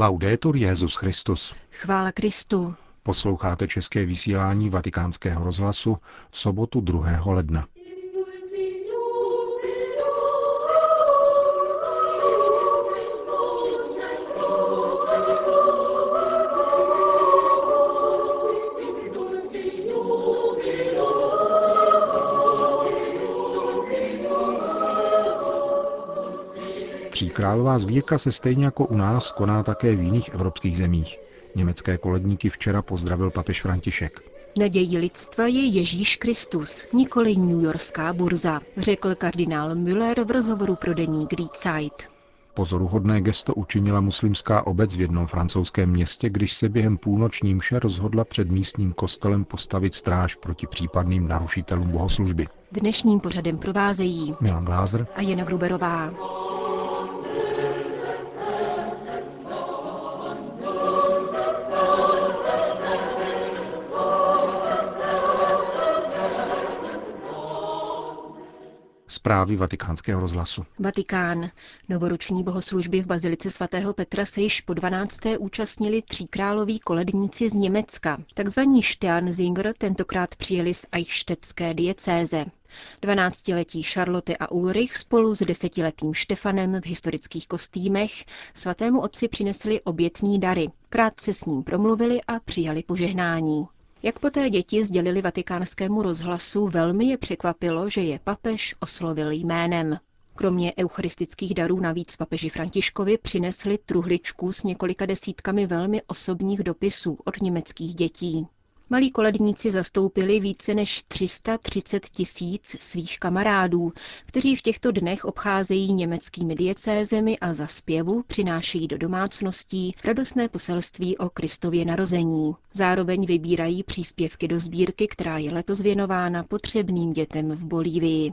Laudetur Jezus Christus. Chvála Kristu. Posloucháte české vysílání Vatikánského rozhlasu v sobotu 2. ledna. Tříkrálová sbírka se stejně jako u nás koná také v jiných evropských zemích. Německé koledníky včera pozdravil papež František. Nadějí lidstva je Ježíš Kristus, nikoli New Yorkská burza, řekl kardinál Müller v rozhovoru pro deník Great Side. Pozoruhodné gesto učinila muslimská obec v jednom francouzském městě, když se během půlnoční mše rozhodla před místním kostelem postavit stráž proti případným narušitelům bohoslužby. Dnešním pořadem provázejí Milan Glázer a Jana Gruberová. Zprávy vatikánského rozhlasu. Vatikán. Novoroční bohoslužby v Bazilice svatého Petra se již po 12. účastnili tříkráloví koledníci z Německa. Takzvaní Sternsinger tentokrát přijeli z Eichstättské diecéze. 12-letí Charlotte a Ulrich spolu s desetiletým Štefanem v historických kostýmech svatému otci přinesli obětní dary. Krátce s ním promluvili a přijali požehnání. Jak poté děti sdělili vatikánskému rozhlasu, velmi je překvapilo, že je papež oslovil jménem. Kromě eucharistických darů navíc papeži Františkovi přinesli truhličku s několika desítkami velmi osobních dopisů od německých dětí. Malí koledníci zastoupili více než 330 tisíc svých kamarádů, kteří v těchto dnech obcházejí německými diecézemi a za zpěvu přinášejí do domácností radostné poselství o Kristově narození. Zároveň vybírají příspěvky do sbírky, která je letos věnována potřebným dětem v Bolívii.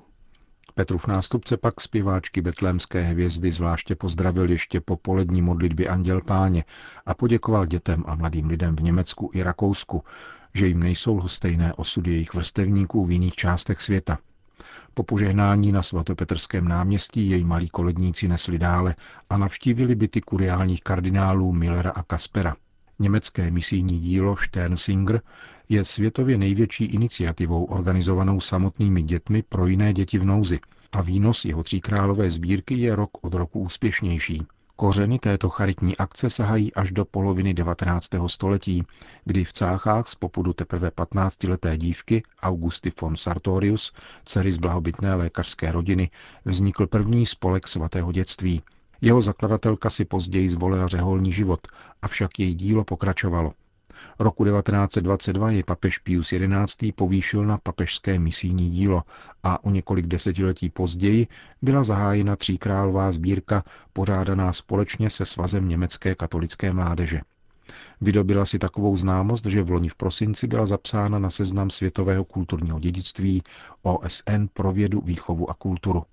Petrův nástupce pak zpěváčky betlémské hvězdy zvláště pozdravil ještě po polední modlitbě Anděl Páně a poděkoval dětem a mladým lidem v Německu i Rakousku, že jim nejsou lhostejné osudy jejich vrstevníků v jiných částech světa. Po požehnání na svatopetrském náměstí jej malí koledníci nesli dále a navštívili byty kuriálních kardinálů Millera a Kaspera. Německé misijní dílo Sternsinger je světově největší iniciativou organizovanou samotnými dětmi pro jiné děti v nouzi a výnos jeho tříkrálové sbírky je rok od roku úspěšnější. Kořeny této charitní akce sahají až do poloviny 19. století, kdy v Cáchách z popudu teprve 15-leté dívky Augusty von Sartorius, dcery z blahobytné lékařské rodiny, vznikl první spolek svatého dětství. Jeho zakladatelka si později zvolila řeholní život, avšak její dílo pokračovalo. Roku 1922 je papež Pius XI. povýšil na papežské misijní dílo a o několik desetiletí později byla zahájena tříkrálová sbírka pořádaná společně se Svazem německé katolické mládeže. Vydobila si takovou známost, že v loni v prosinci byla zapsána na seznam světového kulturního dědictví OSN pro vědu, výchovu a kulturu.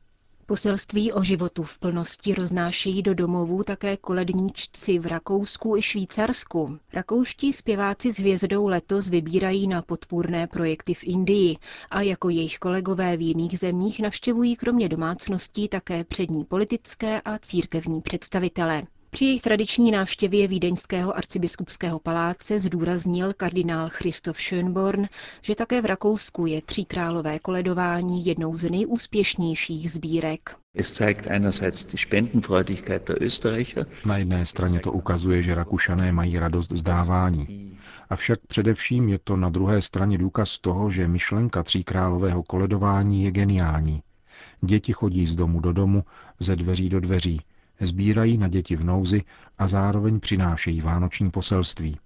Poselství o životu v plnosti roznášejí do domovů také koledníčci v Rakousku i Švýcarsku. Rakouští zpěváci s hvězdou letos vybírají na podpůrné projekty v Indii a jako jejich kolegové v jiných zemích navštěvují kromě domácností také přední politické a církevní představitele. Při jejich tradiční návštěvě vídeňského arcibiskupského paláce zdůraznil kardinál Christoph Schönborn, že také v Rakousku je tříkrálové koledování jednou z nejúspěšnějších sbírek. Na jedné straně to ukazuje, že Rakušané mají radost vzdávání. Avšak především je to na druhé straně důkaz toho, že myšlenka tříkrálového koledování je geniální. Děti chodí z domu do domu, ze dveří do dveří, sbírají na děti v nouzi a zároveň přinášejí vánoční poselství.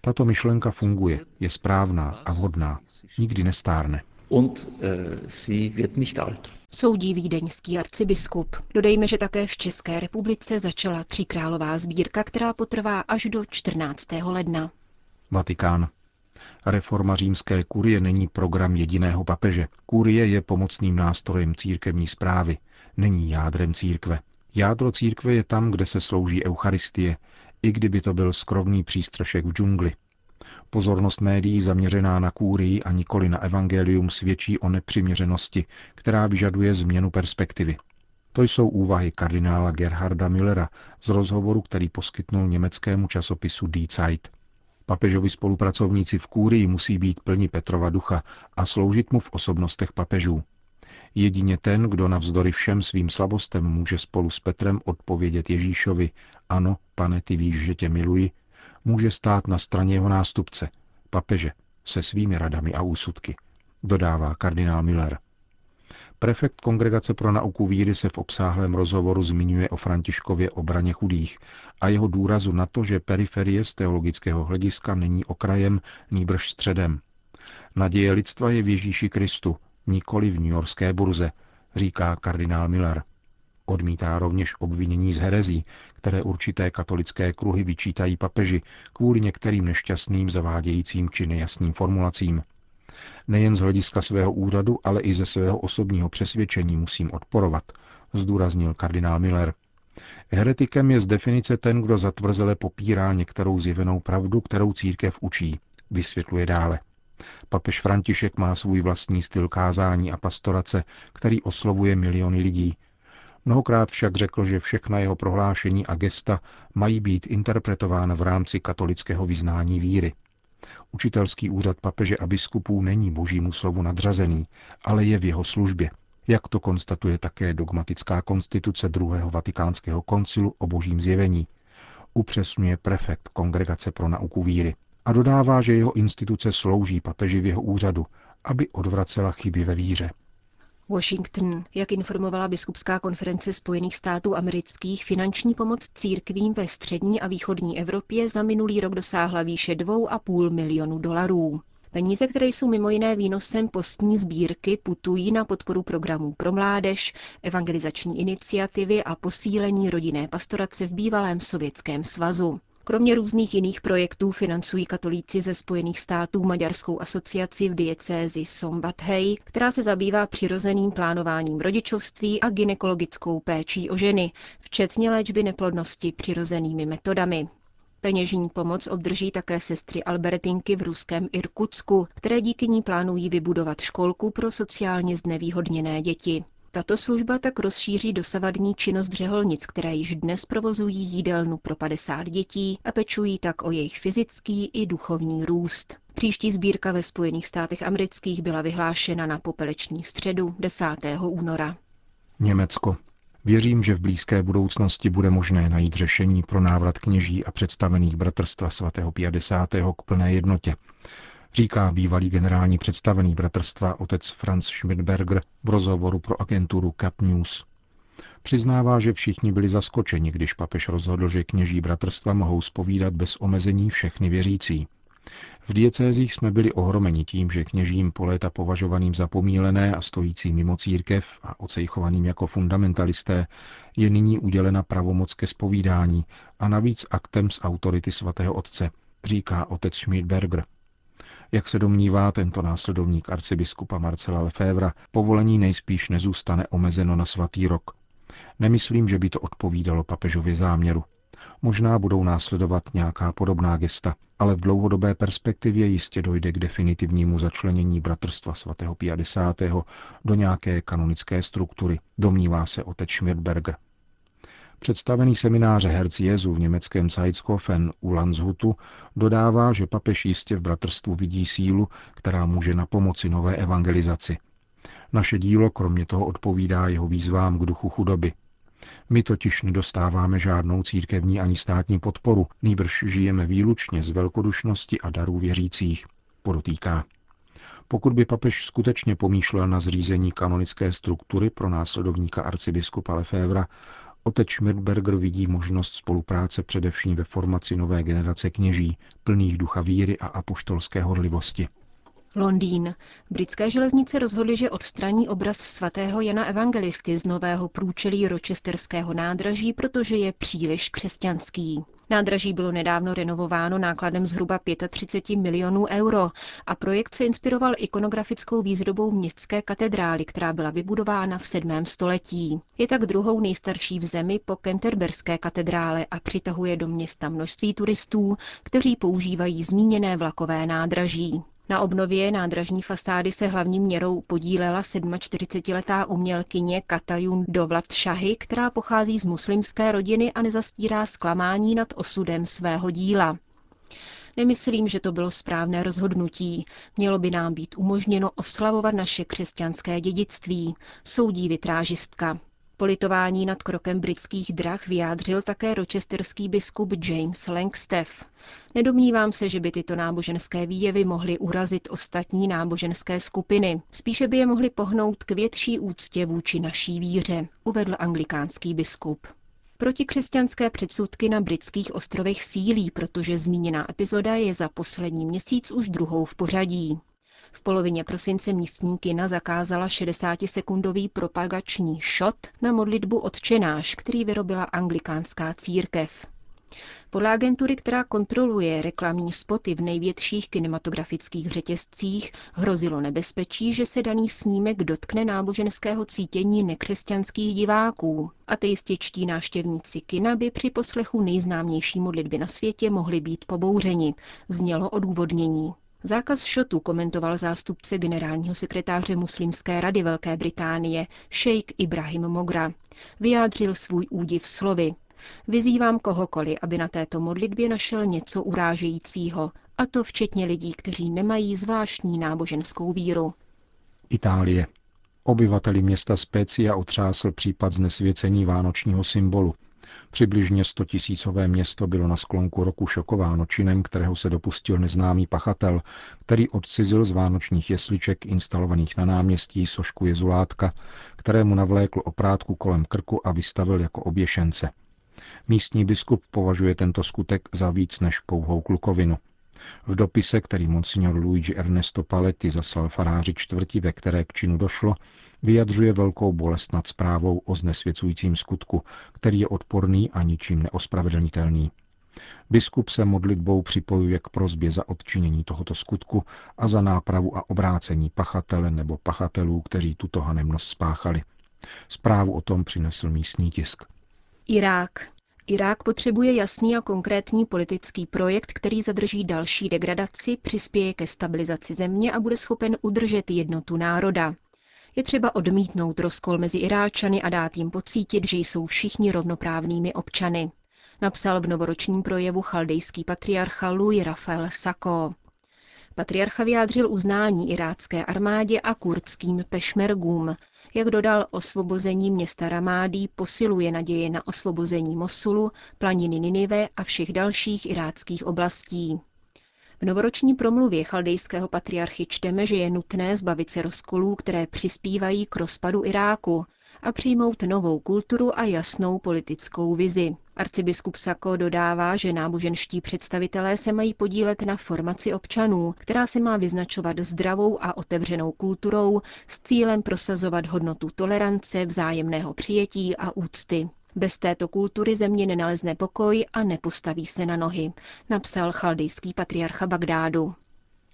Tato myšlenka funguje, je správná a vhodná, nikdy nestárne. Und, uh, sie wird nicht alt. Soudí vídeňský arcibiskup. Dodejme, že také v České republice začala tříkrálová sbírka, která potrvá až do 14. ledna. Vatikán. Reforma římské kurie není program jediného papeže. Kurie je pomocným nástrojem církevní zprávy, není jádrem církve. Jádro církve je tam, kde se slouží Eucharistie, i kdyby to byl skromný přístřešek v džungli. Pozornost médií zaměřená na kůrii a nikoli na evangelium svědčí o nepřiměřenosti, která vyžaduje změnu perspektivy. To jsou úvahy kardinála Gerharda Millera z rozhovoru, který poskytnul německému časopisu Die Zeit. Papežovi spolupracovníci v kůrii musí být plni Petrova ducha a sloužit mu v osobnostech papežů. Jedině ten, kdo navzdory všem svým slabostem může spolu s Petrem odpovědět Ježíšovi, ano, pane, ty víš, že tě miluji, může stát na straně jeho nástupce, papeže, se svými radami a úsudky, dodává kardinál Miller. Prefekt Kongregace pro nauku víry se v obsáhlém rozhovoru zmiňuje o Františkově obraně chudých a jeho důrazu na to, že periferie z teologického hlediska není okrajem, nýbrž středem. Naděje lidstva je v Ježíši Kristu, nikoli v New Yorkské burze, říká kardinál Miller. Odmítá rovněž obvinění z herezí, které určité katolické kruhy vyčítají papeži kvůli některým nešťastným zavádějícím či nejasným formulacím. Nejen z hlediska svého úřadu, ale i ze svého osobního přesvědčení musím odporovat, zdůraznil kardinál Miller. Heretikem je z definice ten, kdo zatvrzele popírá některou zjevenou pravdu, kterou církev učí, vysvětluje dále. Papež František má svůj vlastní styl kázání a pastorace, který oslovuje miliony lidí. Mnohokrát však řekl, že všechna jeho prohlášení a gesta mají být interpretována v rámci katolického vyznání víry. Učitelský úřad papeže a biskupů není božímu slovu nadřazený, ale je v jeho službě, jak to konstatuje také dogmatická konstituce druhého vatikánského koncilu o božím zjevení. Upřesňuje prefekt Kongregace pro nauku víry a dodává, že jeho instituce slouží papeži v jeho úřadu, aby odvracela chyby ve víře. Washington. Jak informovala Biskupská konference Spojených států amerických, finanční pomoc církvím ve střední a východní Evropě za minulý rok dosáhla výše 2,5 milionu dolarů. Peníze, které jsou mimo jiné výnosem postní sbírky, putují na podporu programů pro mládež, evangelizační iniciativy a posílení rodinné pastorace v bývalém Sovětském svazu. Kromě různých jiných projektů financují katolíci ze Spojených států Maďarskou asociaci v diecézi Sombathej, která se zabývá přirozeným plánováním rodičovství a ginekologickou péčí o ženy, včetně léčby neplodnosti přirozenými metodami. Peněžní pomoc obdrží také sestry Albertinky v ruském Irkutsku, které díky ní plánují vybudovat školku pro sociálně znevýhodněné děti. Tato služba tak rozšíří dosavadní činnost řeholnic, které již dnes provozují jídelnu pro 50 dětí a pečují tak o jejich fyzický i duchovní růst. Příští sbírka ve Spojených státech amerických byla vyhlášena na popeleční středu 10. února. Německo. Věřím, že v blízké budoucnosti bude možné najít řešení pro návrat kněží a představených bratrstva svatého 50. k plné jednotě, říká bývalý generální představený bratrstva otec Franz Schmidberger v rozhovoru pro agenturu Cat News. Přiznává, že všichni byli zaskočeni, když papež rozhodl, že kněží bratrstva mohou spovídat bez omezení všechny věřící. V diecézích jsme byli ohromeni tím, že kněžím po léta považovaným za pomílené a stojící mimo církev a ocejchovaným jako fundamentalisté je nyní udělena pravomoc ke spovídání a navíc aktem z autority svatého otce, říká otec Schmidberger. Jak se domnívá tento následovník arcibiskupa Marcela Lefevra, povolení nejspíš nezůstane omezeno na svatý rok. Nemyslím, že by to odpovídalo papežově záměru. Možná budou následovat nějaká podobná gesta, ale v dlouhodobé perspektivě jistě dojde k definitivnímu začlenění bratrstva svatého 50. do nějaké kanonické struktury, domnívá se otec Schmidberger. Představený semináře Herz Jezu v německém Zeitskofen u Landshutu dodává, že papež jistě v bratrstvu vidí sílu, která může na pomoci nové evangelizaci. Naše dílo kromě toho odpovídá jeho výzvám k duchu chudoby. My totiž nedostáváme žádnou církevní ani státní podporu, nýbrž žijeme výlučně z velkodušnosti a darů věřících, podotýká. Pokud by papež skutečně pomýšlel na zřízení kanonické struktury pro následovníka arcibiskupa Lefevra, Otec Schmidberger vidí možnost spolupráce především ve formaci nové generace kněží, plných ducha víry a apoštolské horlivosti. Londýn. Britské železnice rozhodly, že odstraní obraz svatého Jana Evangelisty z nového průčelí rochesterského nádraží, protože je příliš křesťanský. Nádraží bylo nedávno renovováno nákladem zhruba 35 milionů euro a projekt se inspiroval ikonografickou výzdobou městské katedrály, která byla vybudována v 7. století. Je tak druhou nejstarší v zemi po Kenterberské katedrále a přitahuje do města množství turistů, kteří používají zmíněné vlakové nádraží. Na obnově nádražní fasády se hlavní měrou podílela 47-letá umělkyně Katajun Dovlat Šahy, která pochází z muslimské rodiny a nezastírá zklamání nad osudem svého díla. Nemyslím, že to bylo správné rozhodnutí. Mělo by nám být umožněno oslavovat naše křesťanské dědictví, soudí vitrážistka. Politování nad krokem britských drah vyjádřil také ročesterský biskup James Langstaff. Nedomnívám se, že by tyto náboženské výjevy mohly urazit ostatní náboženské skupiny. Spíše by je mohly pohnout k větší úctě vůči naší víře, uvedl anglikánský biskup. Protikřesťanské předsudky na britských ostrovech sílí, protože zmíněná epizoda je za poslední měsíc už druhou v pořadí. V polovině prosince místní kina zakázala 60-sekundový propagační shot na modlitbu odčenáš, který vyrobila anglikánská církev. Podle agentury, která kontroluje reklamní spoty v největších kinematografických řetězcích, hrozilo nebezpečí, že se daný snímek dotkne náboženského cítění nekřesťanských diváků. Ateističtí návštěvníci kina by při poslechu nejznámější modlitby na světě mohli být pobouřeni, znělo odůvodnění. Zákaz šotu komentoval zástupce generálního sekretáře Muslimské rady Velké Británie, šejk Ibrahim Mogra. Vyjádřil svůj údiv slovy. Vyzývám kohokoliv, aby na této modlitbě našel něco urážejícího, a to včetně lidí, kteří nemají zvláštní náboženskou víru. Itálie. Obyvateli města Specia otřásl případ znesvěcení vánočního symbolu. Přibližně 100 tisícové město bylo na sklonku roku šokováno činem, kterého se dopustil neznámý pachatel, který odcizil z vánočních jesliček instalovaných na náměstí sošku jezulátka, kterému navlékl oprátku kolem krku a vystavil jako oběšence. Místní biskup považuje tento skutek za víc než pouhou klukovinu. V dopise, který monsignor Luigi Ernesto Paletti zaslal faráři čtvrti, ve které k činu došlo, vyjadřuje velkou bolest nad zprávou o znesvěcujícím skutku, který je odporný a ničím neospravedlnitelný. Biskup se modlitbou připojuje k prozbě za odčinění tohoto skutku a za nápravu a obrácení pachatele nebo pachatelů, kteří tuto hanemnost spáchali. Zprávu o tom přinesl místní tisk. Irák. Irák potřebuje jasný a konkrétní politický projekt, který zadrží další degradaci, přispěje ke stabilizaci země a bude schopen udržet jednotu národa. Je třeba odmítnout rozkol mezi Iráčany a dát jim pocítit, že jsou všichni rovnoprávnými občany. Napsal v novoročním projevu chaldejský patriarcha Louis Rafael Sako. Patriarcha vyjádřil uznání irácké armádě a kurdským pešmergům, jak dodal, osvobození města Ramádí posiluje naděje na osvobození Mosulu, planiny Ninive a všech dalších iráckých oblastí. V novoroční promluvě chaldejského patriarchy čteme, že je nutné zbavit se rozkolů, které přispívají k rozpadu Iráku a přijmout novou kulturu a jasnou politickou vizi. Arcibiskup Sako dodává, že náboženští představitelé se mají podílet na formaci občanů, která se má vyznačovat zdravou a otevřenou kulturou s cílem prosazovat hodnotu tolerance, vzájemného přijetí a úcty. Bez této kultury země nenalezne pokoj a nepostaví se na nohy, napsal chaldejský patriarcha Bagdádu.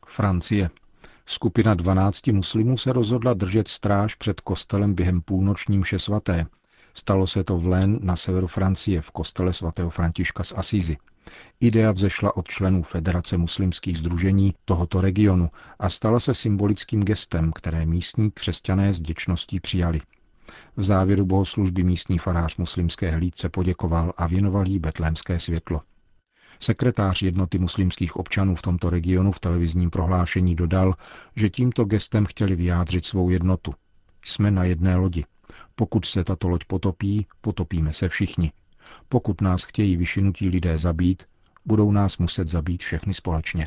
Francie. Skupina 12 muslimů se rozhodla držet stráž před kostelem během půlnoční mše svaté. Stalo se to v Lén na severu Francie v kostele svatého Františka z Asízy. Idea vzešla od členů Federace muslimských združení tohoto regionu a stala se symbolickým gestem, které místní křesťané s děčností přijali. V závěru bohoslužby místní farář muslimské hlídce poděkoval a věnoval jí betlémské světlo. Sekretář jednoty muslimských občanů v tomto regionu v televizním prohlášení dodal, že tímto gestem chtěli vyjádřit svou jednotu. Jsme na jedné lodi. Pokud se tato loď potopí, potopíme se všichni. Pokud nás chtějí vyšinutí lidé zabít, budou nás muset zabít všechny společně.